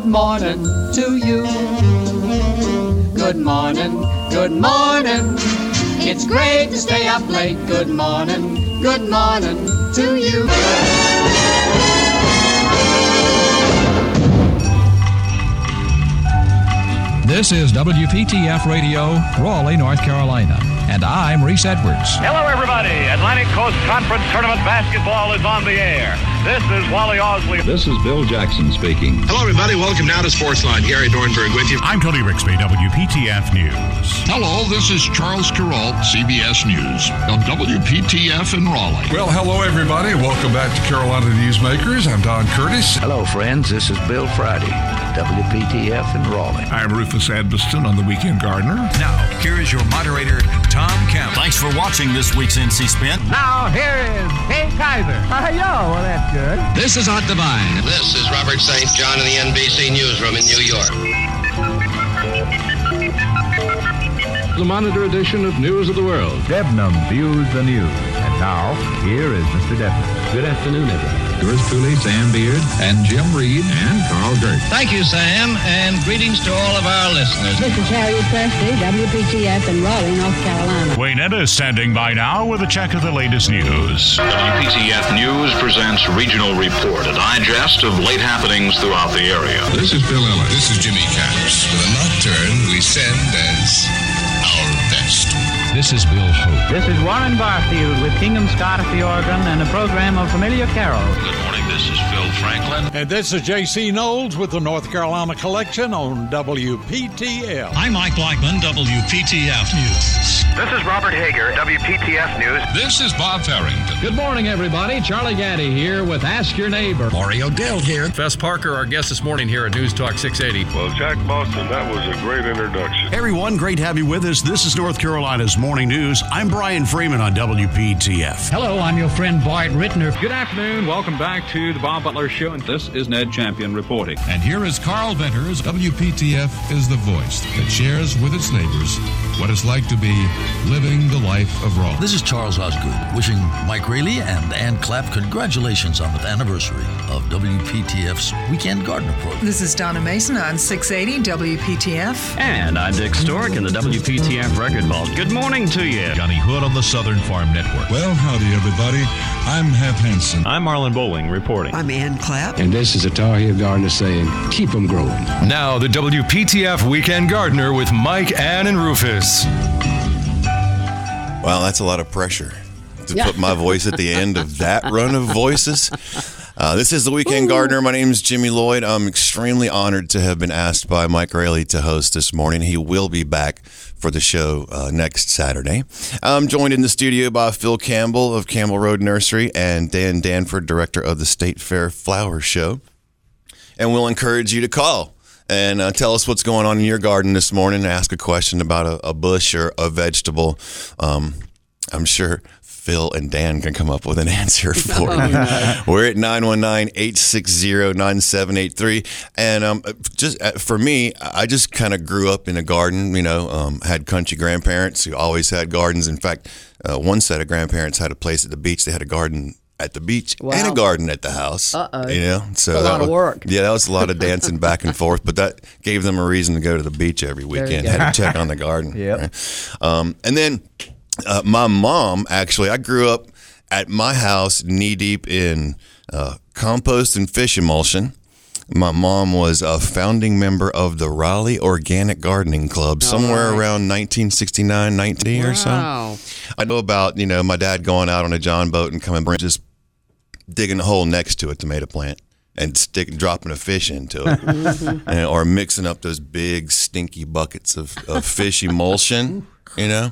Good morning to you. Good morning, good morning. It's great to stay up late. Good morning, good morning to you. This is WPTF Radio, Raleigh, North Carolina, and I'm Reese Edwards. Hello, everybody. Atlantic Coast Conference Tournament basketball is on the air. This is Wally Ausley. This is Bill Jackson speaking. Hello, everybody. Welcome now to Sportsline. Gary Dornburg with you. I'm Tony Rixby, WPTF News. Hello, this is Charles Carroll, CBS News, on WPTF in Raleigh. Well, hello, everybody. Welcome back to Carolina Newsmakers. I'm Don Curtis. Hello, friends. This is Bill Friday, WPTF in Raleigh. I'm Rufus Edmisten on the Weekend Gardener. Now, here is your moderator, Tom Campbell. Thanks for watching this week's NC Spin. Now, here is Kay Kyser. Hi, ah, yo. Well, that's good. This is Art Divine. This is Robert St. John in the NBC Newsroom in New York. The Monitor edition of News of the World. Debnam views the news. And now, here is Mr. Debnam. Good afternoon, everyone. Yours truly, Sam Beard, and Jim Reed, and Carl Gert. Thank you, Sam, and greetings to all of our listeners. This is Harriet Presley, WPTF in Raleigh, North Carolina. Wayne Etta is standing by now with a check of the latest news. WPTF News presents Regional Report, a digest of late happenings throughout the area. This is Bill Ellis. This is Jimmy Capps. With a nocturne we send as our best. This is Bill Hope. This is Warren Barfield with Kingham Scott at the organ and a program of familiar carols. Good morning, this is Phil Franklin. And this is J.C. Knowles with the North Carolina Collection on WPTF. I'm Mike Blackman, WPTF News. This is Robert Hager, WPTF News. This is Bob Farrington. Good morning, everybody. Charlie Gaddy here with Ask Your Neighbor. Mario Dell here. Fess Parker, our guest this morning here at News Talk 680. Well, Jack Boston, that was a great introduction. Hey everyone, great to have you with us. This is North Carolina's Morning News. I'm Brian Freeman on WPTF. Hello, I'm your friend Bart Rittner. Good afternoon. Welcome back to the Bob Butler Show. And this is Ned Champion reporting. And here is Carl Venters. WPTF is the voice that shares with its neighbors what it's like to be living the life of Raleigh. This is Charles Osgood wishing Mike Raley and Ann Clapp congratulations on the anniversary of WPTF's Weekend Gardener program. This is Donna Mason on 680 WPTF. And I'm Dick Stork in the WPTF Record Vault. Good morning to you. Johnny Hood on the Southern Farm Network. Well, howdy, everybody. I'm Hap Henson. I'm Marlon Bowling reporting. I'm Ann Clapp. And this is a Tar Heel Gardener saying, keep them growing. Now, the WPTF Weekend Gardener with Mike, Ann, and Rufus. Wow, that's a lot of pressure to put my voice at the end of that run of voices. Uh, this is the Weekend Ooh. Gardener. My name is Jimmy Lloyd. I'm extremely honored to have been asked by Mike Raley to host this morning. He will be back for the show uh, next Saturday. I'm joined in the studio by Phil Campbell of Campbell Road Nursery and Dan Danford, director of the State Fair Flower Show. And we'll encourage you to call and uh, tell us what's going on in your garden this morning. Ask a question about a, a bush or a vegetable. Um, I'm sure Phil and Dan can come up with an answer for you. We're at 919-860-9783. And um, just uh, for me, I just kind of grew up in a garden, you know, um, had country grandparents who always had gardens. In fact, uh, one set of grandparents had a place at the beach. They had a garden at the beach wow. and a garden at the house. Uh-oh. You know, so a lot was, of work. Yeah, that was a lot of dancing back and forth, but that gave them a reason to go to the beach every weekend. Had to check on the garden. Yeah. Right? Um, and then uh, my mom actually, I grew up at my house knee deep in uh, compost and fish emulsion. My mom was a founding member of the Raleigh Organic Gardening Club somewhere right. around 1969, 90 wow. or so. I know about, you know, my dad going out on a John boat and coming back just digging a hole next to a tomato plant and stick dropping a fish into it, Mm-hmm. and, or mixing up those big stinky buckets of, of fish emulsion, you know.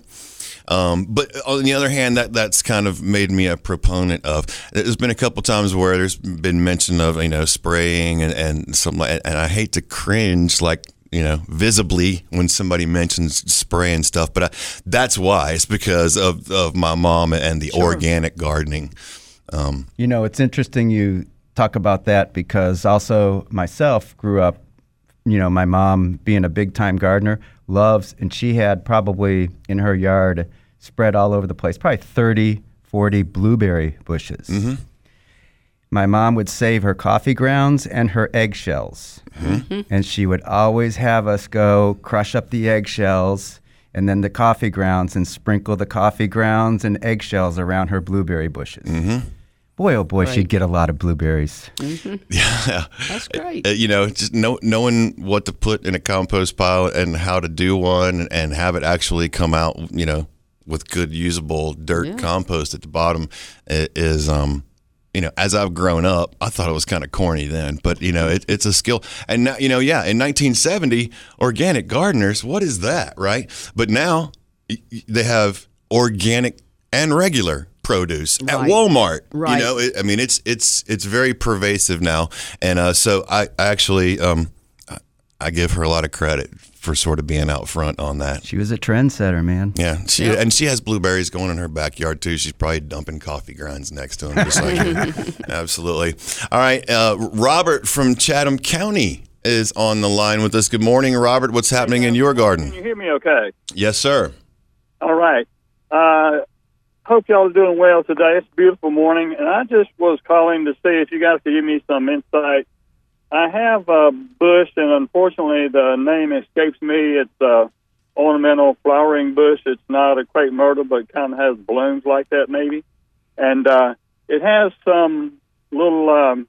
Um, but on the other hand, that that's kind of made me a proponent of. There's been a couple times where there's been mention of you know spraying and and something, like, and I hate to cringe like you know, visibly when somebody mentions spray and stuff. But I, that's why it's because of, of my mom and the sure. organic gardening. Um, you know, it's interesting you talk about that because also myself grew up, you know, my mom being a big time gardener loves, and she had probably in her yard spread all over the place, probably 30, 40 blueberry bushes. Mm-hmm. my mom would save her coffee grounds and her eggshells. Mm-hmm. And she would always have us go crush up the eggshells and then the coffee grounds and sprinkle the coffee grounds and eggshells around her blueberry bushes. Mm-hmm. Boy, oh boy, Right. she'd get a lot of blueberries. Yeah, that's great. Uh, you know, just know, knowing what to put in a compost pile and how to do one, and have it actually come out, you know, with good usable dirt Yeah. compost at the bottom is, um, you know, as I've grown up, I thought it was kind of corny then, but you know, it, it's a skill. And now, you know, yeah, in 1970, organic gardeners, what is that, right? But now they have organic and regular produce at Walmart. Right. You know, it, I mean, it's it's it's very pervasive now, and uh, so I, I actually um, I give her a lot of credit for sort of being out front on that. She was a trendsetter, man. Yeah, she Yep. and she has blueberries going in her backyard too. She's probably dumping coffee grinds next to them, just like. Absolutely. All right, uh, Robert from Chatham County is on the line with us. Good morning, Robert. What's happening in your garden? Can you hear me okay? Yes, sir. All right. Uh, hope y'all are doing well today. It's a beautiful morning, and I just was calling to see if you guys could give me some insight. I have a bush, and unfortunately, the name escapes me. It's a ornamental flowering bush. It's not a crepe myrtle, but kind of has blooms like that, maybe. And uh, it has some little, um,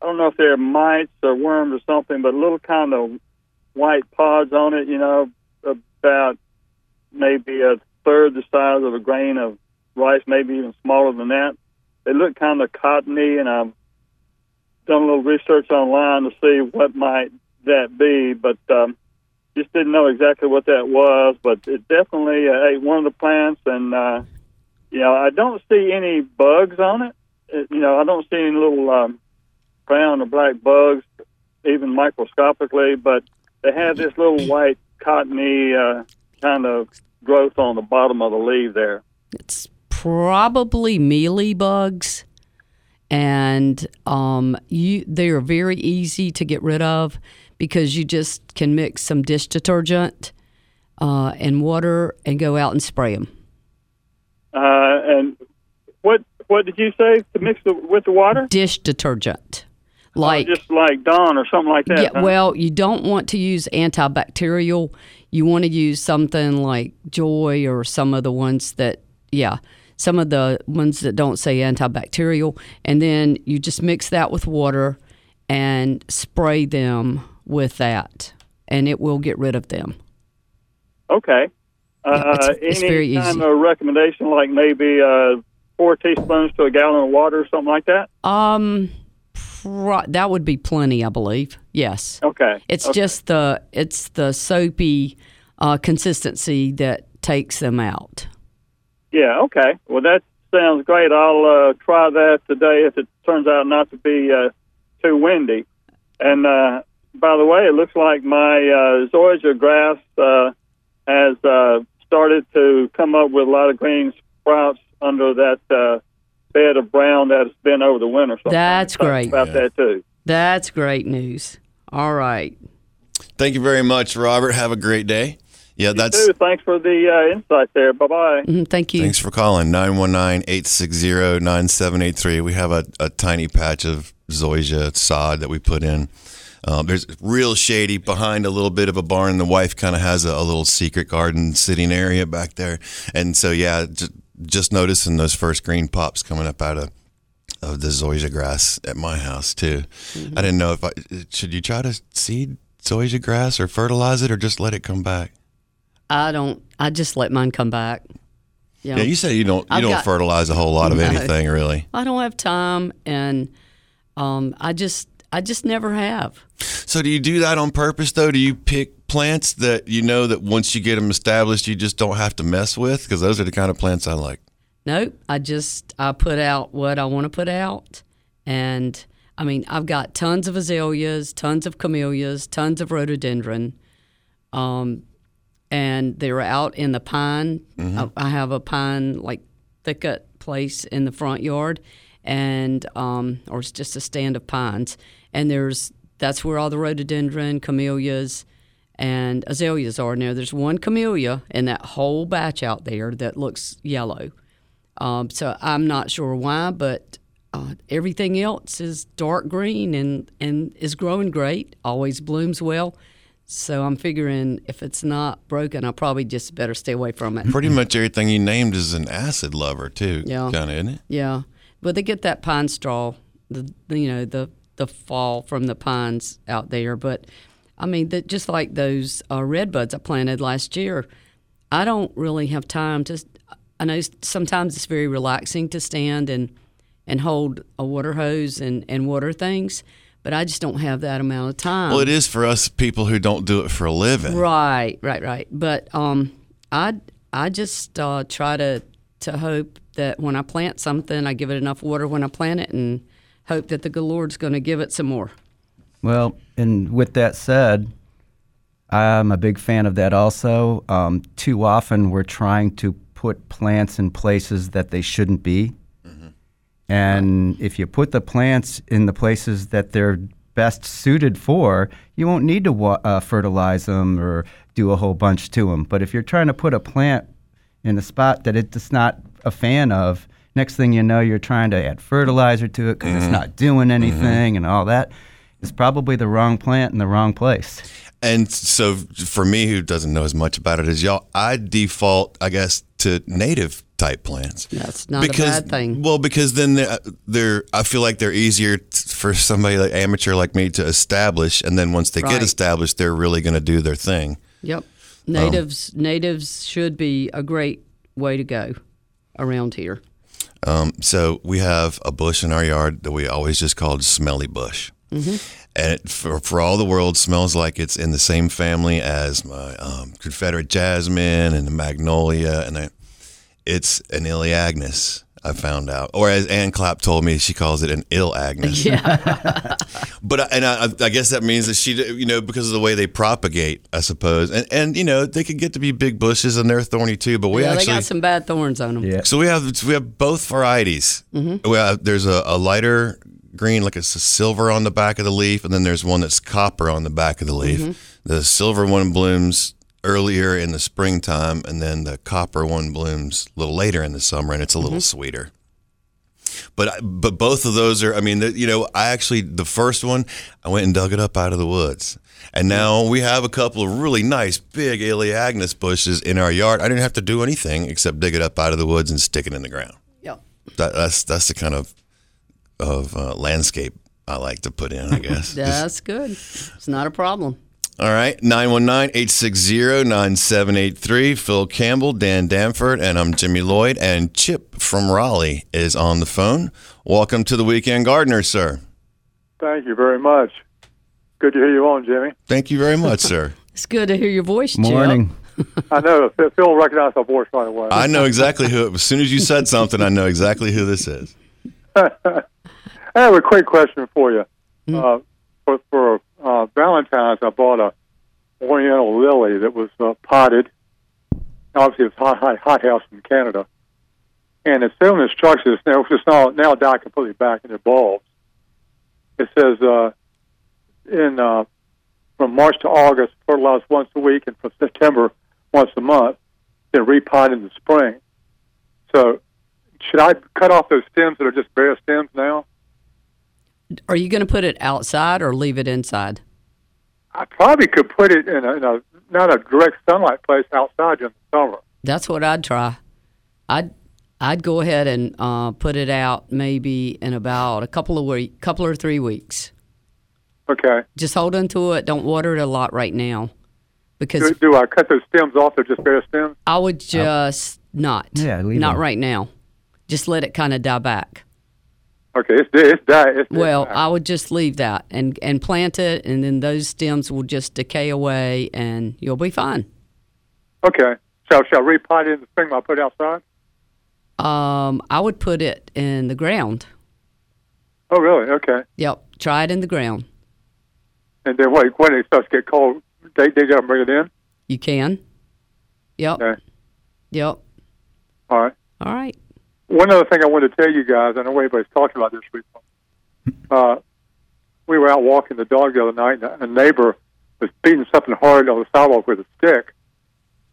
I don't know if they're mites or worms or something, but little kind of white pods on it, you know, about maybe a third the size of a grain of rice, maybe even smaller than that. They look kind of cottony, and I've done a little research online to see what might that be, but um, just didn't know exactly what that was. But it definitely uh, ate one of the plants, and uh, you know, I don't see any bugs on it. it you know, I don't see any little um, brown or black bugs, even microscopically, but they have this little white cottony uh, kind of growth on the bottom of the leaf there. It's probably mealy bugs, and um, you they are very easy to get rid of because you just can mix some dish detergent uh, and water and go out and spray them. Uh, and what what did you say to mix the, with the water? Dish detergent, like just like Dawn or something like that. Yeah, huh? well, you don't want to use antibacterial. You want to use something like Joy or some of the ones that, yeah, some of the ones that don't say antibacterial. And then you just mix that with water and spray them with that, and it will get rid of them. Okay. Uh, it's- it's any very kind of recommendation, like maybe uh, four teaspoons to a gallon of water or something like that? Um, pro- that would be plenty, I believe. Yes. Okay. It's Okay. just the it's the soapy uh, consistency that takes them out. Yeah, okay. Well, that sounds great. I'll uh, try that today if it turns out not to be uh, too windy. And uh, by the way, it looks like my uh, zoysia grass uh, has uh, started to come up with a lot of green sprouts under that uh, bed of brown that has been over the winter. So I'm That's excited great. About that too. That's great news. All right. Thank you very much, Robert. Have a great day. Yeah, that's Too. Thanks for the uh, insight there. Bye bye. Mm, thank you. Thanks for calling 919-860-9783. We have a, a tiny patch of zoysia sod that we put in. Um, there's real shady behind a little bit of a barn. The wife kind of has a, a little secret garden sitting area back there, and so yeah, just, just noticing those first green pops coming up out of of the zoysia grass at my house too. Mm-hmm. I didn't know if I should you try to seed zoysia grass or fertilize it or just let it come back. I don't. I just let mine come back. Yeah, you say you don't you I've don't got- fertilize a whole lot of No. anything really. I don't have time, and um, I just I just never have. So do you do that on purpose though? Do you pick plants that you know that once you get them established, you just don't have to mess with? Because those are the kind of plants I like. Nope. I just I put out what I want to put out, and I mean I've got tons of azaleas, tons of camellias, tons of rhododendron, um, and they're out in the pine. Mhm. I, I have a pine like thicket place in the front yard, and um, or it's just a stand of pines, and there's that's where all the rhododendron, camellias, and azaleas are. Now there's one camellia in that whole batch out there that looks yellow. Um, so I'm not sure why, but uh, everything else is dark green and and is growing great. Always blooms well. So I'm figuring if it's not broken, I probably just better stay away from it. Pretty much everything you named is an acid lover too. Yeah. kind of isn't it? Yeah, but they get that pine straw, the, you know the the fall from the pines out there. But I mean, that just like those uh, red buds I planted last year, I don't really have time to. I know sometimes it's very relaxing to stand and and hold a water hose and and water things, but I just don't have that amount of time. Well, it is for us people who don't do it for a living. Right, right, right. But um, I I just uh, try to to hope that when I plant something, I give it enough water when I plant it, and hope that the good Lord's going to give it some more. Well, and with that said, I'm a big fan of that also. Um, too often we're trying to put plants in places that they shouldn't be. And if you put the plants in the places that they're best suited for, you won't need to wa- uh, fertilize them or do a whole bunch to them. But if you're trying to put a plant in a spot that it's not a fan of, next thing you know, you're trying to add fertilizer to it because it's not doing anything and all that. It's probably the wrong plant in the wrong place. And so, for me, who doesn't know as much about it as y'all, I default, I guess, to native type plants. That's not a bad thing. Well, because then they're, they're I feel like they're easier t- for somebody like amateur like me to establish, and then once they Right. get established, they're really going to do their thing. Yep, natives natives should be a great way to go around here. Um, so we have a bush in our yard that we always just called Smelly Bush. Mhm. And it, for, for all the world, smells like it's in the same family as my um, Confederate jasmine and the magnolia, and the, it's an Elaeagnus. I found out, or as Ann Clapp told me, she calls it an ill Agnes. Yeah. But I- and I, I guess that means that she, you know, because of the way they propagate, I suppose, and and you know they can get to be big bushes and they're thorny too. But we yeah, actually they got some bad thorns on them. Yeah. so we have we have both varieties. Mhm. We have, there's a, a lighter green, like it's a silver on the back of the leaf, and then there's one that's copper on the back of the leaf. Mhm. The silver one blooms earlier in the springtime, and then the copper one blooms a little later in the summer, and it's a little Mhm. sweeter. But but both of those are. I mean, the, you know, I actually the first one I went and dug it up out of the woods, and now we have a couple of really nice big Elaeagnus bushes in our yard. I didn't have to do anything except dig it up out of the woods and stick it in the ground. Yeah, That, that's that's the kind of of uh, landscape I like to put in. I guess. Just- That's good. It's not a problem. all right, 919-860-9783. Phil Campbell, Dan Danford, and I'm Jimmy Lloyd. And Chip from Raleigh is on the phone. Welcome to the Weekend Gardener, sir. Thank you very much. Good to hear you on, Jimmy. Thank you very much, sir. It's good to hear your voice, Chip. Morning. I know Phil- Phil recognized my voice right away. I know exactly who. As soon as you said something, I know exactly who this is. I have a quick question for you. Uh, for for uh, Valentine's, I bought a Oriental lily that was uh, potted. Obviously, it's hot, hot, hot house in Canada, and it's still in instructions. Now it's now now died completely back in the bulbs. It says uh, in uh, from March to August, fertilize once a week, and from September once a month. Then repot in the spring. So, should I cut off those stems that are just bare stems now? Are you going to put it outside or leave it inside? I probably could put it in a, in a not a direct sunlight place outside during the summer. That's what I'd try. I'd I'd go ahead and uh, put it out maybe in about a couple of week, couple or three weeks. Okay. Just hold on to it. Don't water it a lot right now, because Do, do I cut those stems off? They're just bare stems. I would just not. Yeah, leave not them. right now. Just let it kind of die back. Okay, it's dead. It's dead. It's dead Well. I would just leave that and and plant it, and then those stems will just decay away, and you'll be fine. okay. Shall shall I repot it in the spring? I'll put it outside. Um, I would put it in the ground. Oh, really? Okay. Yep, try it in the ground. And then wait, when it starts to get cold, they they gotta bring it in. You can. Yep. Okay. Yep. All right. All right. One other thing I wanted to tell you guys, I know everybody's talking about this week. Uh, we were out walking the dog the other night, and a neighbor was beating something hard on the sidewalk with a stick.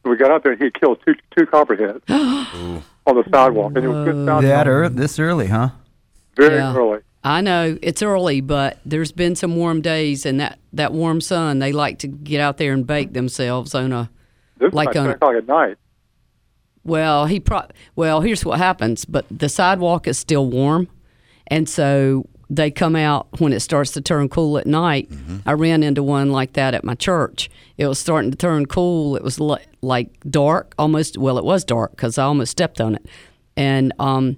And we got out there, and he killed two two copperheads on the sidewalk. And it was good sound. That ear this early, huh? Very Yeah. early. I know it's early, but there's been some warm days, and that that warm sun, they like to get out there and bake themselves on a This like is like on 10 o'clock at night. Well, he pro- well, here's what happens, but the sidewalk is still warm, and so they come out when it starts to turn cool at night. I ran into one like that at my church. It was starting to turn cool. It was li- like dark, almost. Well, it was dark because I almost stepped on it, and um,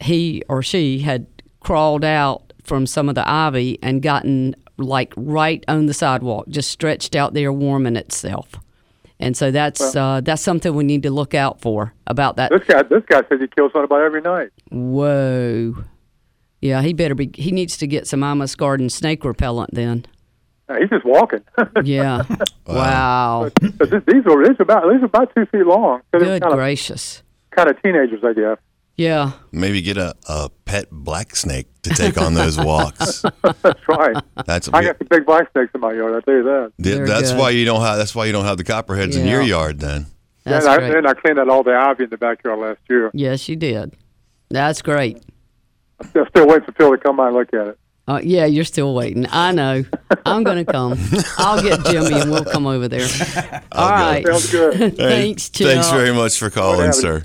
he or she had crawled out from some of the ivy and gotten like right on the sidewalk, just stretched out there, warming itself. And so that's uh, that's something we need to look out for about that. This guy, this guy says he kills one about every night. Whoa, yeah, he better be. He needs to get some Imus Garden snake repellent then. He's just walking. Yeah. wow. But th- these are these are about these are about two feet long. So they're Good kind of, gracious. kind of teenagers, I guess. Yeah. Maybe get a, a pet black snake to take on those walks. That's right. That's I got some big black snakes in my yard. I tell you that. Th- that's why you don't have that's why you don't have the copperheads in your yard then. That's and, I, great. and I cleaned out all the ivy in the backyard last year. Yes, you did. That's great. I'm still, still waiting for Phil to come by and look at it. Uh, yeah, you're still waiting. I know. I'm going to come. I'll get Jimmy and we'll come over there. All right. Sounds good. Hey, Thanks, Chuck. Thanks very much for calling, Whatever. sir.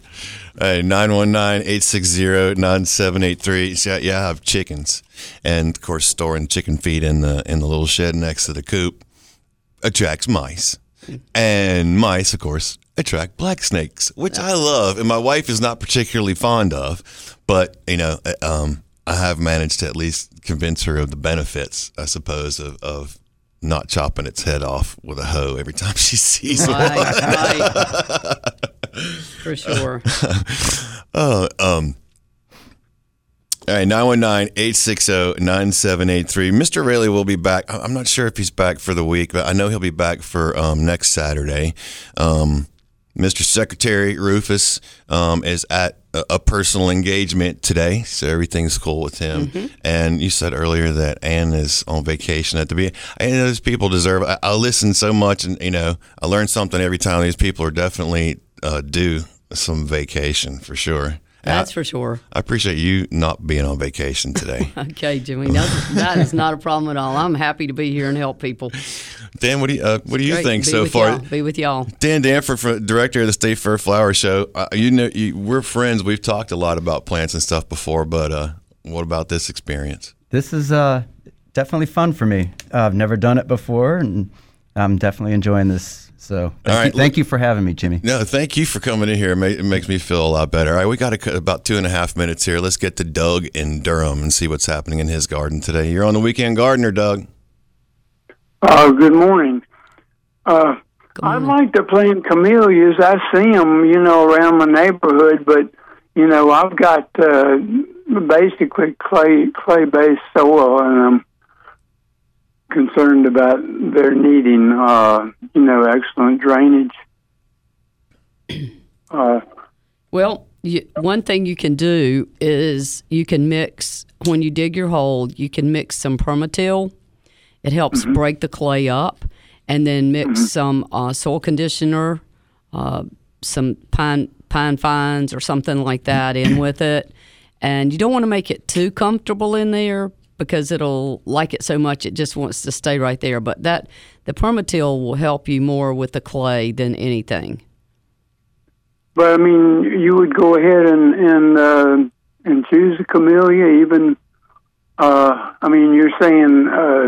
Hey, 919-860-9783. Yeah, yeah, I have chickens. And of course storing chicken feed in the in the little shed next to the coop attracts mice. And mice, of course, attract black snakes, which I love and my wife is not particularly fond of, but you know, uh, um I have managed to at least convince her of the benefits, I suppose, of, of not chopping its head off with a hoe every time she sees Right, one. right. For sure. oh, um, all right, 919-860-9783. Mr. Raley will be back. I'm not sure if he's back for the week, but I know he'll be back for um, next Saturday. Um, Mr. Secretary Rufus um, is at a, a personal engagement today, so everything's cool with him. And you said earlier that Ann is on vacation at the beginning. And those people deserve. I, I listen so much, and you know, I learn something every time. These people are definitely uh, due some vacation for sure. That's I- for sure. I appreciate you not being on vacation today. Okay, Jimmy. No, that is not a problem at all. I'm happy to be here and help people. Dan, what do you uh, what do you Great. think Be so far? y'all. Be with y'all. Dan Danford, for, director of the State Fair Flower Show. Uh, you know, you, we're friends. We've talked a lot about plants and stuff before, but uh, what about this experience? This is uh, definitely fun for me. Uh, I've never done it before, and I'm definitely enjoying this. So thank, right, you, thank you for having me, Jimmy. No, thank you for coming in here. It, ma- it makes me feel a lot better. All right, we got a, about two and a half minutes here. Let's get to Doug in Durham and see what's happening in his garden today. You're on the Weekend Gardener, Doug. Uh, good morning. Uh, I like to plant camellias. I see them, you know, around my neighborhood, but you know, I've got uh, basically clay clay based soil, and I'm concerned about their needing, uh, you know, excellent drainage. Uh, Well, you, one thing you can do is you can mix when you dig your hole. You can mix some PermaTill. It helps break the clay up, and then mix some uh, soil conditioner, uh, some pine pine fines or something like that in with it. And you don't want to make it too comfortable in there because it'll like it so much it just wants to stay right there. But that the PermaTill will help you more with the clay than anything. but I mean, you would go ahead and and uh, and choose a camellia, even. Uh, I mean, you're saying uh,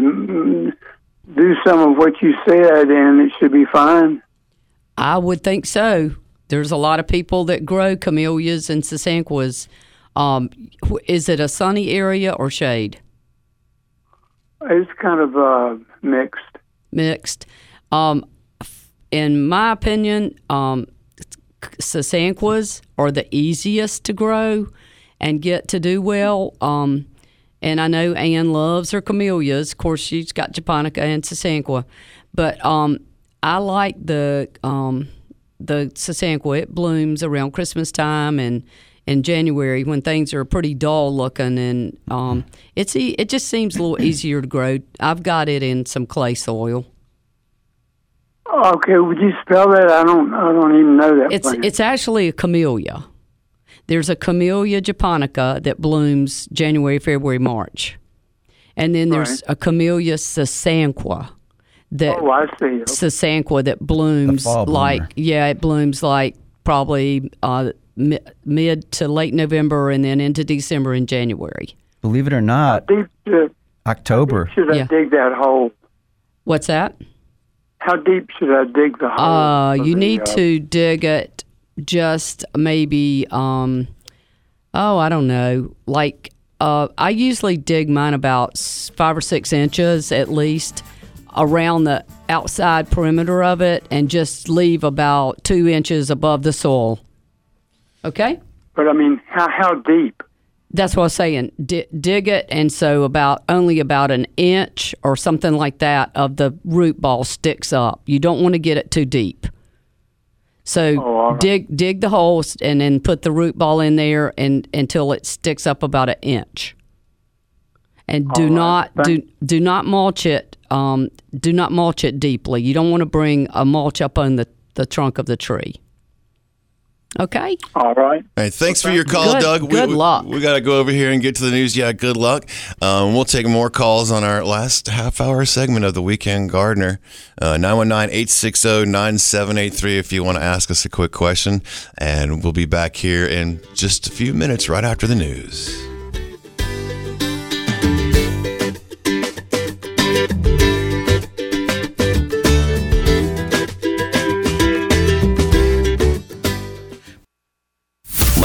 do some of what you said, and it should be fine. I would think so. There's a lot of people that grow camellias and sasanquas. Um, is it a sunny area or shade? It's kind of uh, mixed. Mixed. Um, in my opinion, um, sasanquas are the easiest to grow and get to do well. Um, and I know Ann loves her camellias. Of course, she's got japonica and sasanqua, but um, I like the um, the sasanqua. It blooms around Christmas time and in January when things are pretty dull looking, and um, it's e- it just seems a little easier to grow. I've got it in some clay soil. Okay, would you spell that? I don't. I don't even know that. It's plant. it's actually a camellia. There's a Camellia japonica that blooms January, February, March, and then there's a Camellia sasanqua that Oh, I see. sasanqua that blooms like yeah, it blooms like probably uh, mi- mid to late November and then into December and January. Believe it or not, Deep should, October. should I Yeah. dig that hole? What's that? How deep should I dig the hole? Uh, you the, need uh, to dig it just maybe, um, oh, I don't know. Like, uh, I usually dig mine about five or six inches at least around the outside perimeter of it and just leave about two inches above the soil. Okay? But I mean, how how deep? That's what I was saying. D- dig it, and so about only about an inch or something like that of the root ball sticks up. You don't want to get it too deep. So dig dig the holes and then put the root ball in there and until it sticks up about an inch. And do not do do not mulch it. Um, do not mulch it deeply. You don't want to bring a mulch up on the, the trunk of the tree. Okay. All right. All right, thanks for your call, Good- Doug. good we, luck. We, got to go over here and get to the news. Yeah, good luck. Um, we'll take more calls on our last half hour segment of the Weekend Gardener. Uh, 919 860 9783 if you want to ask us a quick question. And we'll be back here in just a few minutes right after the news.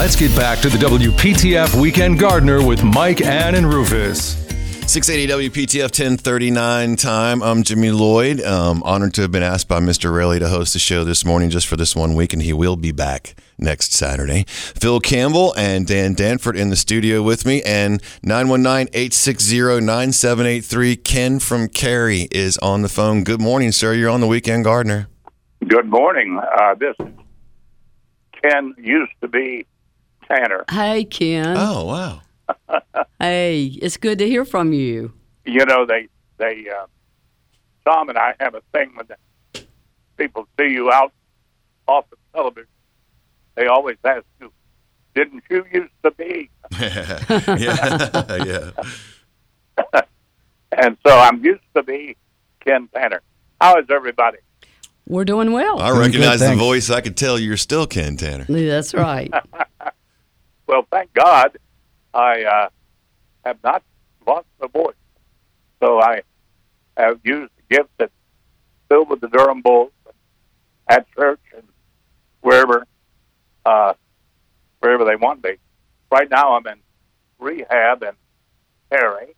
Let's get back to the WPTF Weekend Gardener with Mike, Ann, and Rufus. 680 WPTF 1039 time. I'm Jimmy Lloyd. Um, honored to have been asked by Mr. Raley to host the show this morning just for this one week, and he will be back next Saturday. Phil Campbell and Dan Danford in the studio with me, and 919 860 9783. Ken from Cary is on the phone. Good morning, sir. You're on the Weekend Gardener. Good morning. Uh, this Ken used to be Tanner. Hey, Ken. Oh, wow. Hey, it's good to hear from you. You know, they they uh, Tom and I have a thing when the people see you out off the television. They always ask you, "Didn't you used to be?" yeah, yeah. And so I'm used to be Ken Tanner. How is everybody? We're doing well. I recognize the voice. I could tell you're still Ken Tanner. That's right. Well, thank God, I uh, have not lost the voice. So I have used the gift that's filled with the Durham Bulls at church and wherever, uh, wherever they want me. Right now, I'm in rehab in Cary.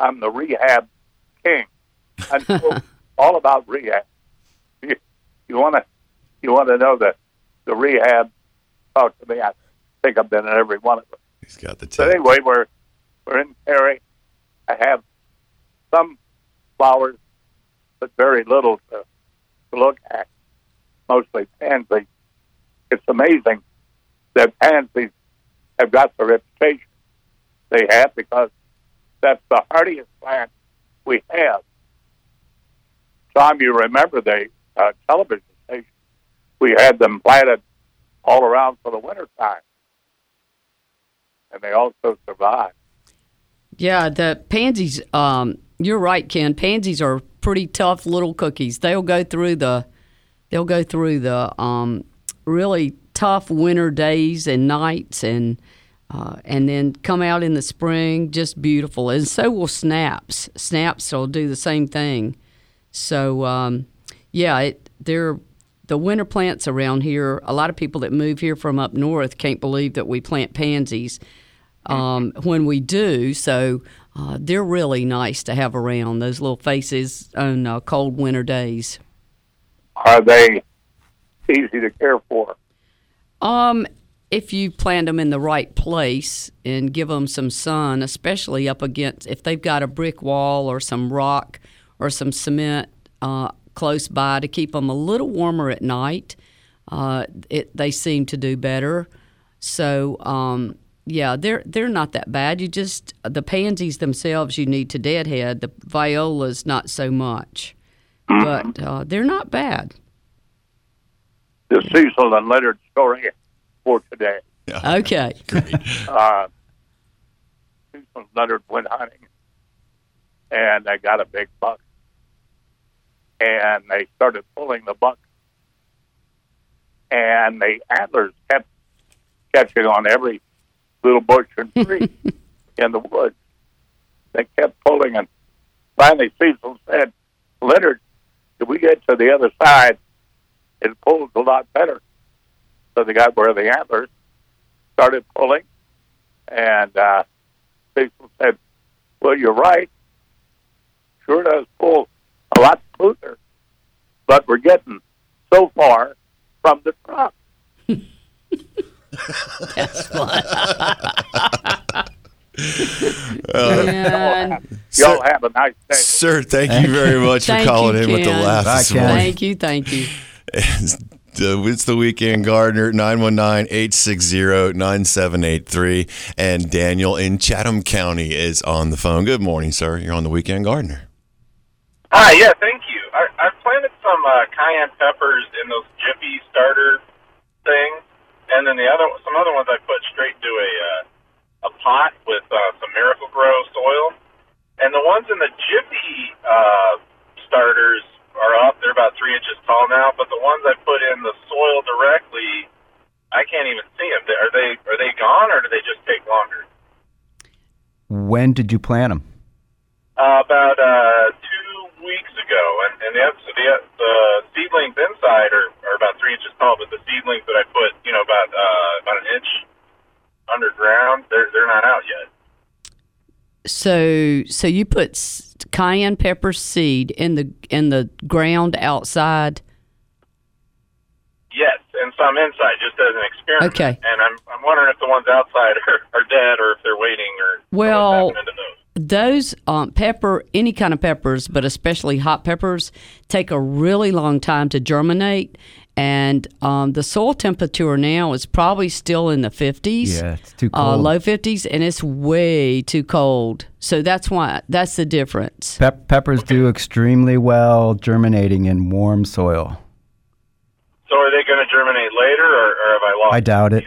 I'm the rehab king. I know all about rehab. You, you want to, you want to know the the rehab? Talk to me. I think I've been in every one of them. He's got the But anyway, we're we're in Cary. I have some flowers, but very little to, to look at. Mostly pansies. It's amazing that pansies have got the reputation they have because that's the hardiest plant we have. Tom, you remember the uh, television station? We had them planted all around for the winter time, and they also survive. Yeah, the pansies. Um, you're right, Ken. Pansies are pretty tough little cookies. They'll go through the, they'll go through the um, really tough winter days and nights, and uh, and then come out in the spring just beautiful. And so will snaps. Snaps will do the same thing. So um, yeah, it, they're the winter plants around here. A lot of people that move here from up north can't believe that we plant pansies um, when we do. So uh, they're really nice to have around those little faces on uh, cold winter days. Are they easy to care for? Um, if you plant them in the right place and give them some sun, especially up against if they've got a brick wall or some rock or some cement uh, close by to keep them a little warmer at night, uh, it, they seem to do better. So um, yeah, they're they're not that bad. You just the pansies themselves you need to deadhead. The violas not so much, but uh, they're not bad. The Cecil and Leonard story for today. Okay. uh, from Leonard went hunting, and they got a big buck, and they started pulling the buck, and the antlers kept catching on every little bush and tree in the woods. They kept pulling, and finally Cecil said, "Leonard, if we get to the other side, it pulls a lot better." So they got where the antlers started pulling, and uh, Cecil said, "Well, you're right. Sure does pull a lot smoother, but we're getting so far from the truck." That's fun. Uh, Y'all have a nice day. Sir, thank you very much for calling you, in with the Ken. laugh this morning. Thank you, thank you. It's the, it's the weekend gardener 919-860-9783 and Daniel in Chatham County is on the phone. Good morning, sir. You're on the weekend gardener. Hi, yeah, thank you. I, I planted some uh, cayenne peppers in those Jiffy starter things, and then the other some other ones I put straight into a uh, a pot with uh, some Miracle-Gro soil, and the ones in the Jiffy uh, starters are up. They're about three inches tall now, but the ones I put in the soil directly, I can't even see them. Are they are they gone, or do they just take longer? When did you plant them? Uh, about uh, two weeks ago, and, and the, so the the seedlings inside are, are about three inches tall, but the seedlings that I put, you know, about uh, about an inch underground, they're they're not out yet. So, so you put cayenne pepper seed in the in the ground outside. Yes, and some inside, just as an experiment. Okay. And I'm I'm wondering if the ones outside are, are dead, or if they're waiting, or Well, what's happening to those. those um, pepper, any kind of peppers, but especially hot peppers, take a really long time to germinate. And um, the soil temperature now is probably still in the 50s. Yeah, it's too Uh, cold. low 50s, and it's way too cold. So that's why, that's the difference. Pep- peppers do extremely well germinating in warm soil. So are they going to germinate later, or, or have I lost? I doubt it.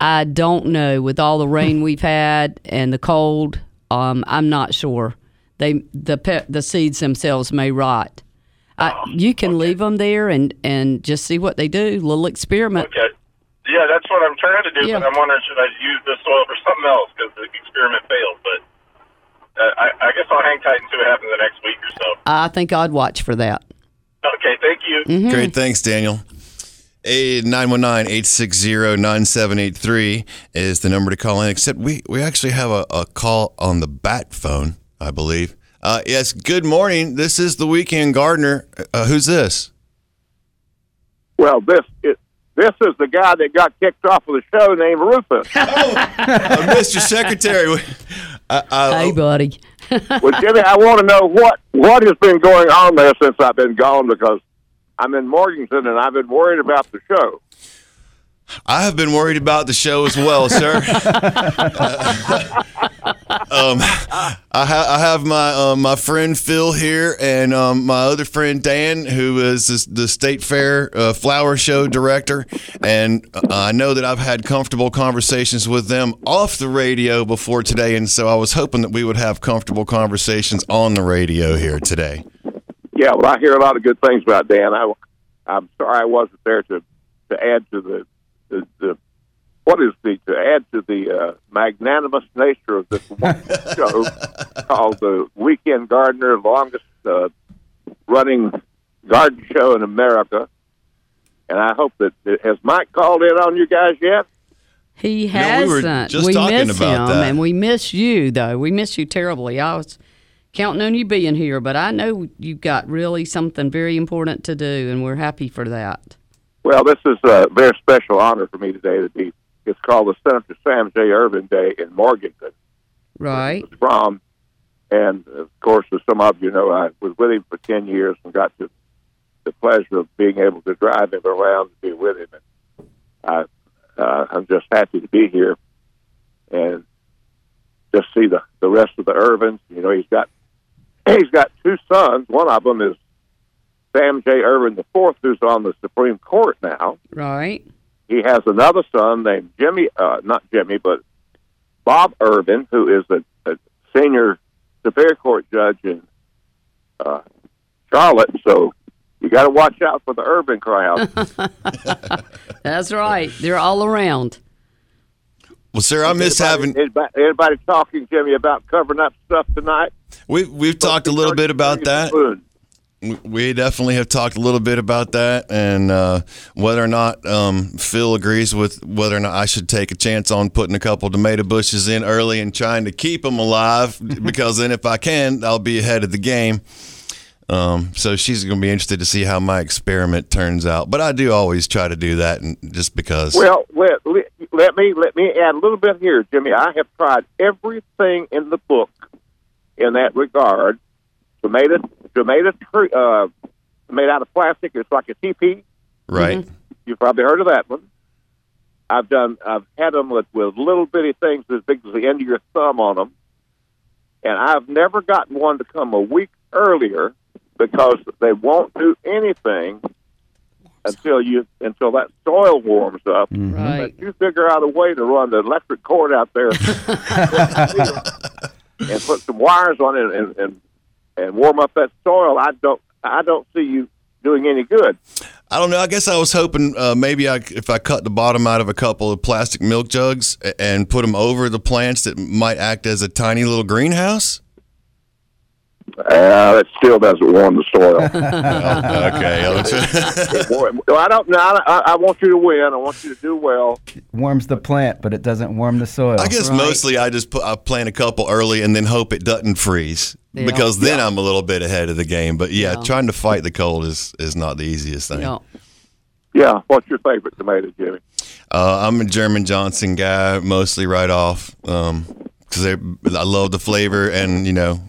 I don't know. With all the rain we've had and the cold, um, I'm not sure. They the pe- the seeds themselves may rot. I, you can leave them there and, and just see what they do. Little experiment. Okay. Yeah, that's what I'm trying to do, Yeah. but I'm wondering should I use this soil for something else because the experiment failed. But uh, I, I guess I'll hang tight and see what happens the next week or so. I think I'd watch for that. Okay, thank you. Mm-hmm. Great, thanks, Daniel. 919-860-9783 is the number to call in, except we, we actually have a, a call on the bat phone, I believe. Uh, yes, good morning. This is the Weekend Gardener. Uh, who's this? Well, this is this is the guy that got kicked off of the show named Rufus. Uh, Mr. Secretary. I, I, hey, buddy. well, Jimmy, I want to know what what has been going on there since I've been gone because I'm in Morganton and I've been worried about the show. I have been worried about the show as well, sir. um, I, ha- I have my um, my friend Phil here, and um, my other friend Dan, who is the, the State Fair uh, Flower Show director. And uh, I know that I've had comfortable conversations with them off the radio before today, and so I was hoping that we would have comfortable conversations on the radio here today. Yeah, well, I hear a lot of good things about Dan. I, I'm sorry I wasn't there to to add to the the, the what is the to add to the uh, magnanimous nature of this wonderful show called the Weekend Gardener, longest uh, running garden show in America. And I hope that has Mike called in on you guys yet? He No, we were hasn't. just we talking miss about him, that. and we miss you though. We miss you terribly. I was counting on you being here, but I know you've got really something very important to do, and we're happy for that. Well, this is a very special honor for me today to be. It's called the Senator Sam J. Ervin Day in Morganton. Right. from. And of course, as some of you know, I was with him for 10 years and got to the pleasure of being able to drive him around and be with him. And I, uh, I'm just happy to be here and just see the, the rest of the Ervins. You know, he's got he's got two sons. One of them is Sam J. Ervin the fourth, who's on the Supreme Court now, Right. he has another son named Jimmy, uh, not Jimmy, but Bob Ervin, who is a, a senior Superior Court judge in uh, Charlotte. So you got to watch out for the urban crowd. That's right. They're all around. Well, sir, I miss having. Anybody, anybody talking, Jimmy, about covering up stuff tonight? We we've talked a little bit about that. We- We definitely have talked a little bit about that, and uh, whether or not um, Phil agrees with whether or not I should take a chance on putting a couple tomato bushes in early and trying to keep them alive, because then if I can, I'll be ahead of the game. Um, so she's going to be interested to see how my experiment turns out. But I do always try to do that, and just because. Well, let, let me let me add a little bit here, Jimmy. I have tried everything in the book in that regard. Tomato, tomato, tree, uh, made out of plastic. It's like a teepee. Right. You've probably heard of that one. I've done. I've had them with, with little bitty things as big as the end of your thumb on them, and I've never gotten one to come a week earlier because they won't do anything until you until that soil warms up. Right. But you figure out a way to run the electric cord out there and put some wires on it and, and and warm up that soil. I don't I don't see you doing any good. I don't know. I guess I was hoping uh, maybe I, if I cut the bottom out of a couple of plastic milk jugs and put them over the plants, that might act as a tiny little greenhouse. Uh, it still doesn't warm the soil. okay. well, I don't know. I, I want you to win. I want you to do well. Warms the plant, but it doesn't warm the soil. I guess mostly I just put I plant a couple early and then hope it doesn't freeze Yeah. because then I'm a little bit ahead of the game. But yeah, Yeah. trying to fight the cold is is not the easiest thing. Yeah. Yeah. What's your favorite tomato, Jimmy? Uh, I'm a German Johnson guy, mostly right off, because I love the flavor and you know,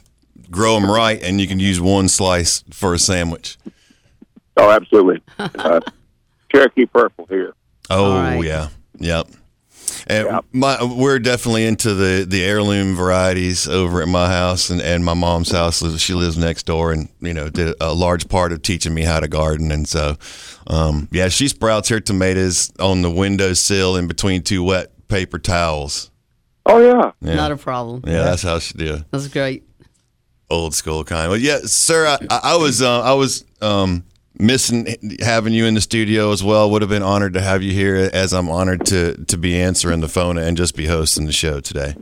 grow them right, and you can use one slice for a sandwich. Oh, absolutely. Uh, Cherokee purple here. Oh yeah, yep. And my we're definitely into the the heirloom varieties over at my house and, and my mom's house. She lives next door, and you know did a large part of teaching me how to garden. And so, um, yeah, she sprouts her tomatoes on the windowsill in between two wet paper towels. Oh yeah, Yeah. Not a problem. Yeah, that's how she do it. That's great. Old school kind. Well, yeah, sir, I, I, I was uh, I was um, missing having you in the studio as well. Would have been honored to have you here, as I'm honored to to be answering the phone and just be hosting the show today.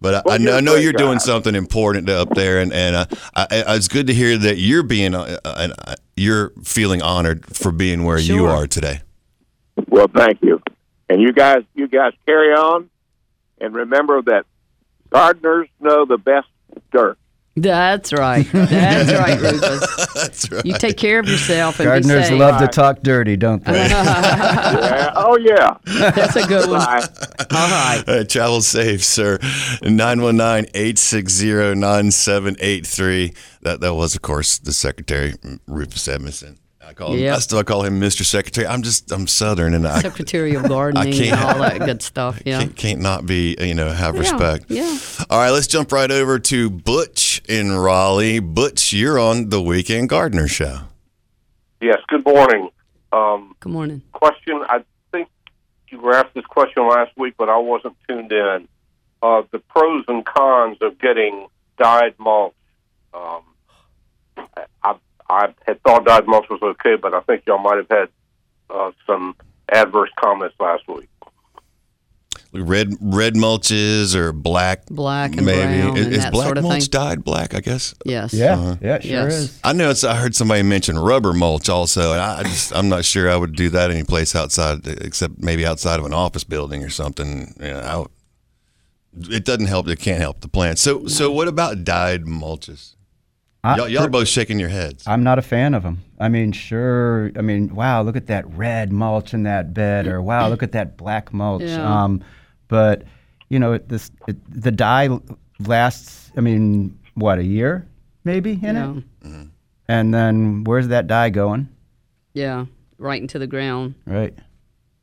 But I, Well, I know, you're know you're doing something important up there, and and uh, I, I, it's good to hear that you're being uh, uh, uh, you're feeling honored for being where you are today. Well, thank you. And you guys, you guys carry on, and remember that gardeners know the best dirt. That's right. That's right, Rufus. That's right. You take care of yourself and Gardeners be safe. love to talk dirty, don't they? Yeah. Oh yeah. That's a good one. Bye. All right. Uh, travel safe, sir. 919-860-9783. That that was, of course, the secretary, Rufus Edmisten. I call him, Yep. I still call him Mr. Secretary. I'm just I'm Southern and I Secretary of Gardening and can't- all that good stuff. Yeah. can't, can't not be you know have Yeah, respect. yeah. All right, let's jump right over to Butch in Raleigh. Butch, you're on the Weekend Gardener Show. Yes, good morning. Um, good morning. Question I think you were asked this question last week, but I wasn't tuned in. Uh, the pros and cons of getting dyed mulch. Um, I, I had thought dyed mulch was okay, but I think y'all might have had uh, some adverse comments last week. Red red mulches or black Black and maybe brown is, and is that black sort of mulch thing. dyed black? I guess. Yes. Yeah, yeah, it sure Yes. is. I know it's. I heard somebody mention rubber mulch also, and I I just I'm not sure I would do that any place outside except maybe outside of an office building or something. You know, I, it doesn't help. It can't help the plants. So so what about dyed mulches? I- y'all, y'all per- both shaking your heads. I'm not a fan of them. I mean, sure. I mean, wow, look at that red mulch in that bed, or wow, look at that black mulch. Yeah. Um, but you know, it, this it, the dye lasts. I mean, what a year maybe in Yeah. it, and then where's that dye going? Yeah. Right into the ground. Right.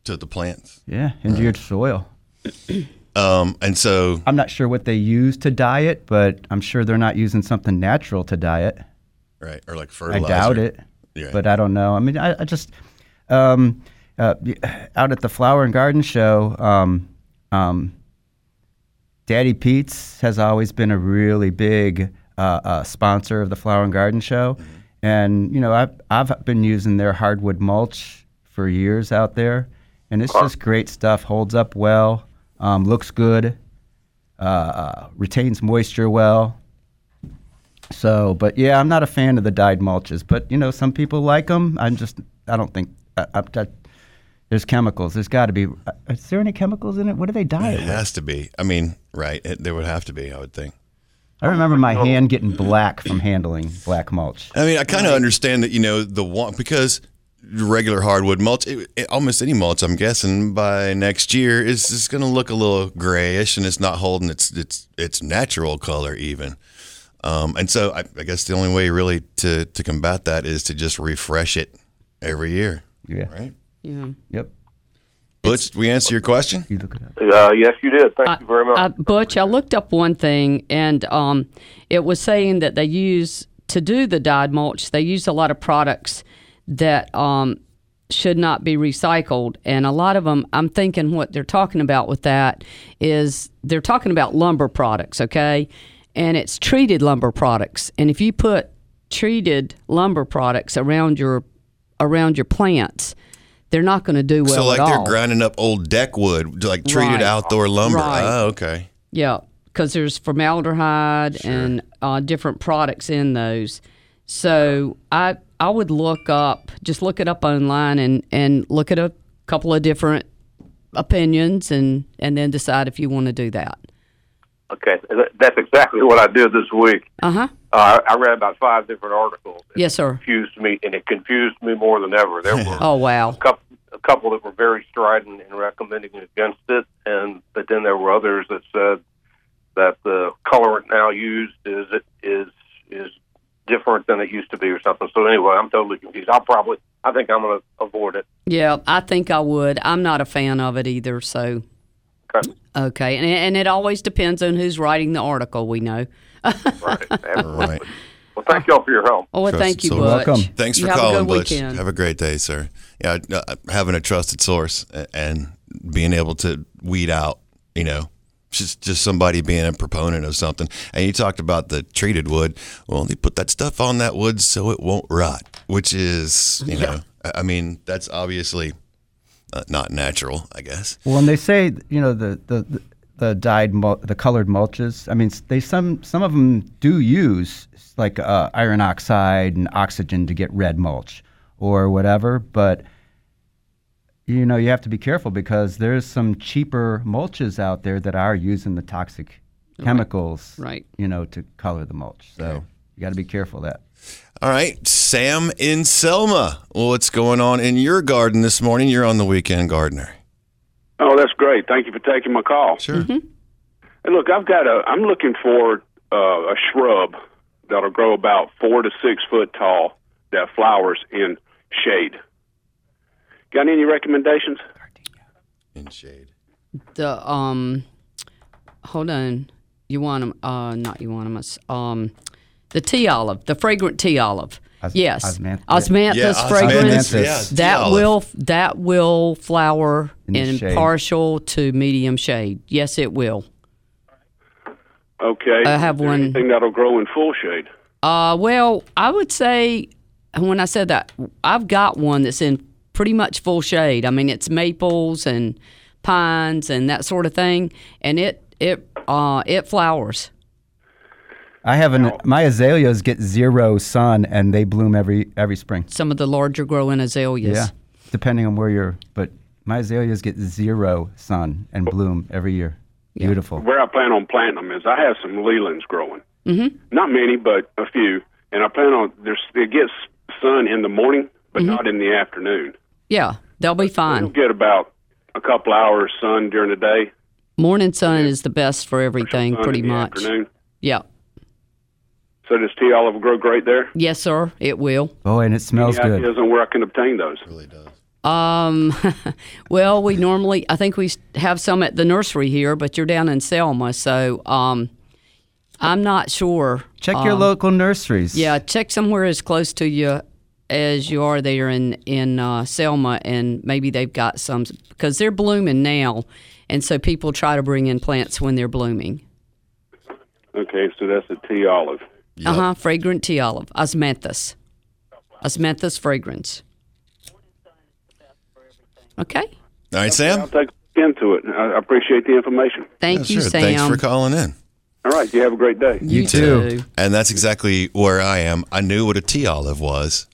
To the plants. Yeah, into your soil. Um, and so I'm not sure what they use to dye it, but I'm sure they're not using something natural to dye it. right or like fertile. I doubt it, Yeah. but I don't know. I mean, I, I just, um, uh, out at the Flower and Garden Show, um, um, Daddy Pete's has always been a really big uh, uh, sponsor of the Flower and Garden Show, Mm-hmm. and you know I've I've been using their hardwood mulch for years out there, and it's just great stuff. Holds up well, um, looks good, uh, uh, retains moisture well. So, but yeah, I'm not a fan of the dyed mulches, but you know some people like them. I'm just I don't think I, I, I, there's chemicals. There's got to be. uh, Is there any chemicals in it? What do they dye It it with? has to be. I mean, right? It, there would have to be. I would think. I remember my hand getting black from handling black mulch. I mean, I kind of understand that you know the one because regular hardwood mulch, it, it- almost any mulch, I'm guessing by next year is is going to look a little grayish and it's not holding its its its natural color even. Um, and so I, I guess the only way really to to combat that is to just refresh it every year. Yeah. Right. Yeah. Yep. Butch, we answer your question. You look it up. Uh, yes, you did. Thank you very much. Uh, Butch, I looked up one thing, and um, it was saying that they use to do the dyed mulch. They use a lot of products that um, should not be recycled, and a lot of them. I'm thinking what they're talking about with that is they're talking about lumber products, okay, and it's treated lumber products. And if you put treated lumber products around your around your plants, they're not going to do well so like they're all. grinding up old deck wood, like treated Right. outdoor lumber. Right. Oh, okay. Yeah, because there's formaldehyde and uh, different products in those. So I I would look up, just look it up online and and look at a couple of different opinions and and then decide if you want to do that. Okay, that's exactly what I did this week. Uh-huh. Uh, I read about five different articles. Yes, sir. Confused me, and it confused me more than ever. There were Oh wow. a couple, a couple that were very strident in recommending against it, and but then there were others that said that the colorant now used is different than it used to be, or something. So anyway, I'm totally confused. I'll probably, I think I'm going to avoid it. Yeah, I think I would. I'm not a fan of it either. So Okay. okay, and and it always depends on who's writing the article. We know. right. Well, thank y'all for your help. Oh, well, thank you, So- Butch. Thanks You for have a calling, good Butch. weekend. Have a great day, sir. Yeah, uh, having a trusted source and being able to weed out, you know, just just somebody being a proponent of something. And you talked about the treated wood. Well, they put that stuff on that wood so it won't rot, which is, you know, I- I mean, that's obviously uh, not natural, I guess. Well, and they say you know the the the, the dyed mul- the colored mulches. I mean, they some some of them do use like uh, iron oxide and oxygen to get red mulch or whatever, but you know you have to be careful because there's some cheaper mulches out there that are using the toxic chemicals, Right. You know, to color the mulch. So you got to be careful of that. All right, Sam in Selma. What's going on in your garden this morning? You're on the weekend gardener. Oh, that's great. Thank you for taking my call. Sure. And look, I've got a. I'm looking for uh, a shrub that'll grow about four to six foot tall that flowers in shade. Got any recommendations? In shade. The um, hold on, you want them? Uh, not euonymus. Um, the tea olive, the fragrant tea olive. Os- yes, osmanth- osmanthus Yeah, fragrans. osmanthus. Yeah, that olive. will that will flower In in partial to medium shade. Yes, it will. Okay. I have one- Anything that'll grow in full shade. Uh, well, I would say when I said that, I've got one that's in pretty much full shade. I mean, it's maples and pines and that sort of thing, and it it uh it flowers. I have an my azaleas get zero sun and they bloom every every spring. Some of the larger growing azaleas. Yeah, depending on where you're. But my azaleas get zero sun and bloom every year. Beautiful. Where I plan on planting them is I have some Leylands growing. Mm-hmm. Not many, but a few. And I plan on there's it gets sun in the morning, but Mm-hmm. not in the afternoon. Yeah, they'll be You'll fine. get about a couple hours sun during the day. Morning sun is the best for everything, sun pretty in the much. Afternoon. Yeah. So does tea olive grow great there? Yes, sir. It will. Oh, and it smells Any good. ideas on where I can obtain those? It really does. Um, well, we normally, I think we have some at the nursery here, but you're down in Selma, so um, I'm not sure. Check your Um, local nurseries. Yeah, check somewhere as close to you as you are there in in uh, Selma, and maybe they've got some because they're blooming now, and so people try to bring in plants when they're blooming. Okay, so that's a tea olive. Uh huh. Fragrant tea olive, osmanthus, osmanthus fragrans. Okay. All right, Sam. I'll take into it. I I appreciate the information. Thank Yeah, you, sure. Sam. Thanks for calling in. All right, you have a great day. You too. And that's exactly where I am. I knew what a tea olive was,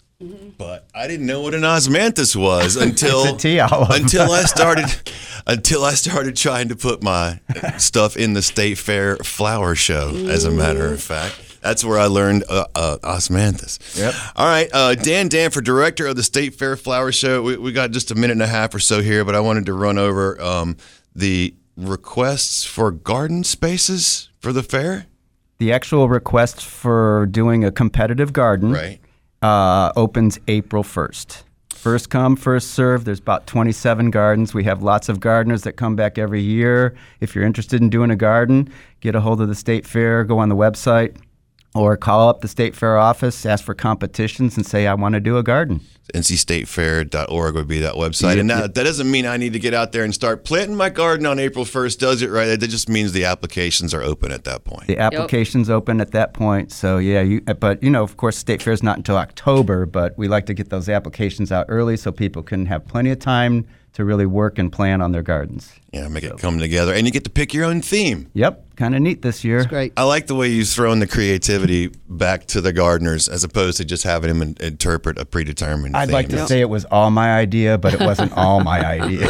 but I didn't know what an osmanthus was until It's a tea olive. until I started until I started trying to put my stuff in the state fair flower show. As a matter of fact. That's where I learned uh, uh, osmanthus. Yep. All right, uh, Dan Danford, director of the State Fair Flower Show. We, we got just a minute and a half or so here, but I wanted to run over um, the requests for garden spaces for the fair. The actual request for doing a competitive garden Right. Uh, opens April 1st. First come, first serve. There's about 27 gardens. We have lots of gardeners that come back every year. If you're interested in doing a garden, get a hold of the State Fair, go on the website, or call up the State Fair office, ask for competitions, and say, I want to do a garden. ncstatefair.org would be that website. Yeah, and now, yeah. that doesn't mean I need to get out there and start planting my garden on April 1st, does it? Right? That just means the applications are open at that point. The application's open at that point. So yeah, you, but you know, of course, State Fair is not until October. But we like to get those applications out early so people can have plenty of time to really work and plan on their gardens. Yeah, make it come together. And you get to pick your own theme. Yep, kind of neat this year. great. I like the way you've thrown the creativity back to the gardeners as opposed to just having them in, interpret a predetermined I'd theme. like to say it was all my idea, but it wasn't all my idea.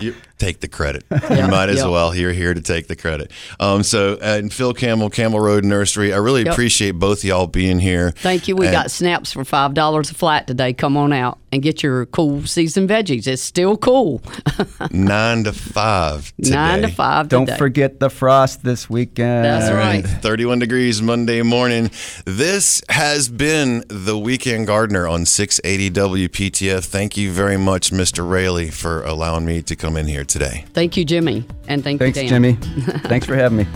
you take the credit. You might as Yep. well. You're here to take the credit. Um, so, and Phil Campbell, Camel Road Nursery, I really Yep. appreciate both of y'all being here. Thank you. We And- got snaps for five dollars a flat today. Come on out and get your cool season veggies. It's still cool. nine to five today. Nine to five Don't today. forget the frost this weekend. That's right. 31 degrees Monday morning. This has been the Weekend Gardener on 680 WPTF. Thank you very much, Mr. Raley, for allowing me to come in here today. Thank you, Jimmy, and thank Thanks, you, Dan. Jimmy. Thanks for having me.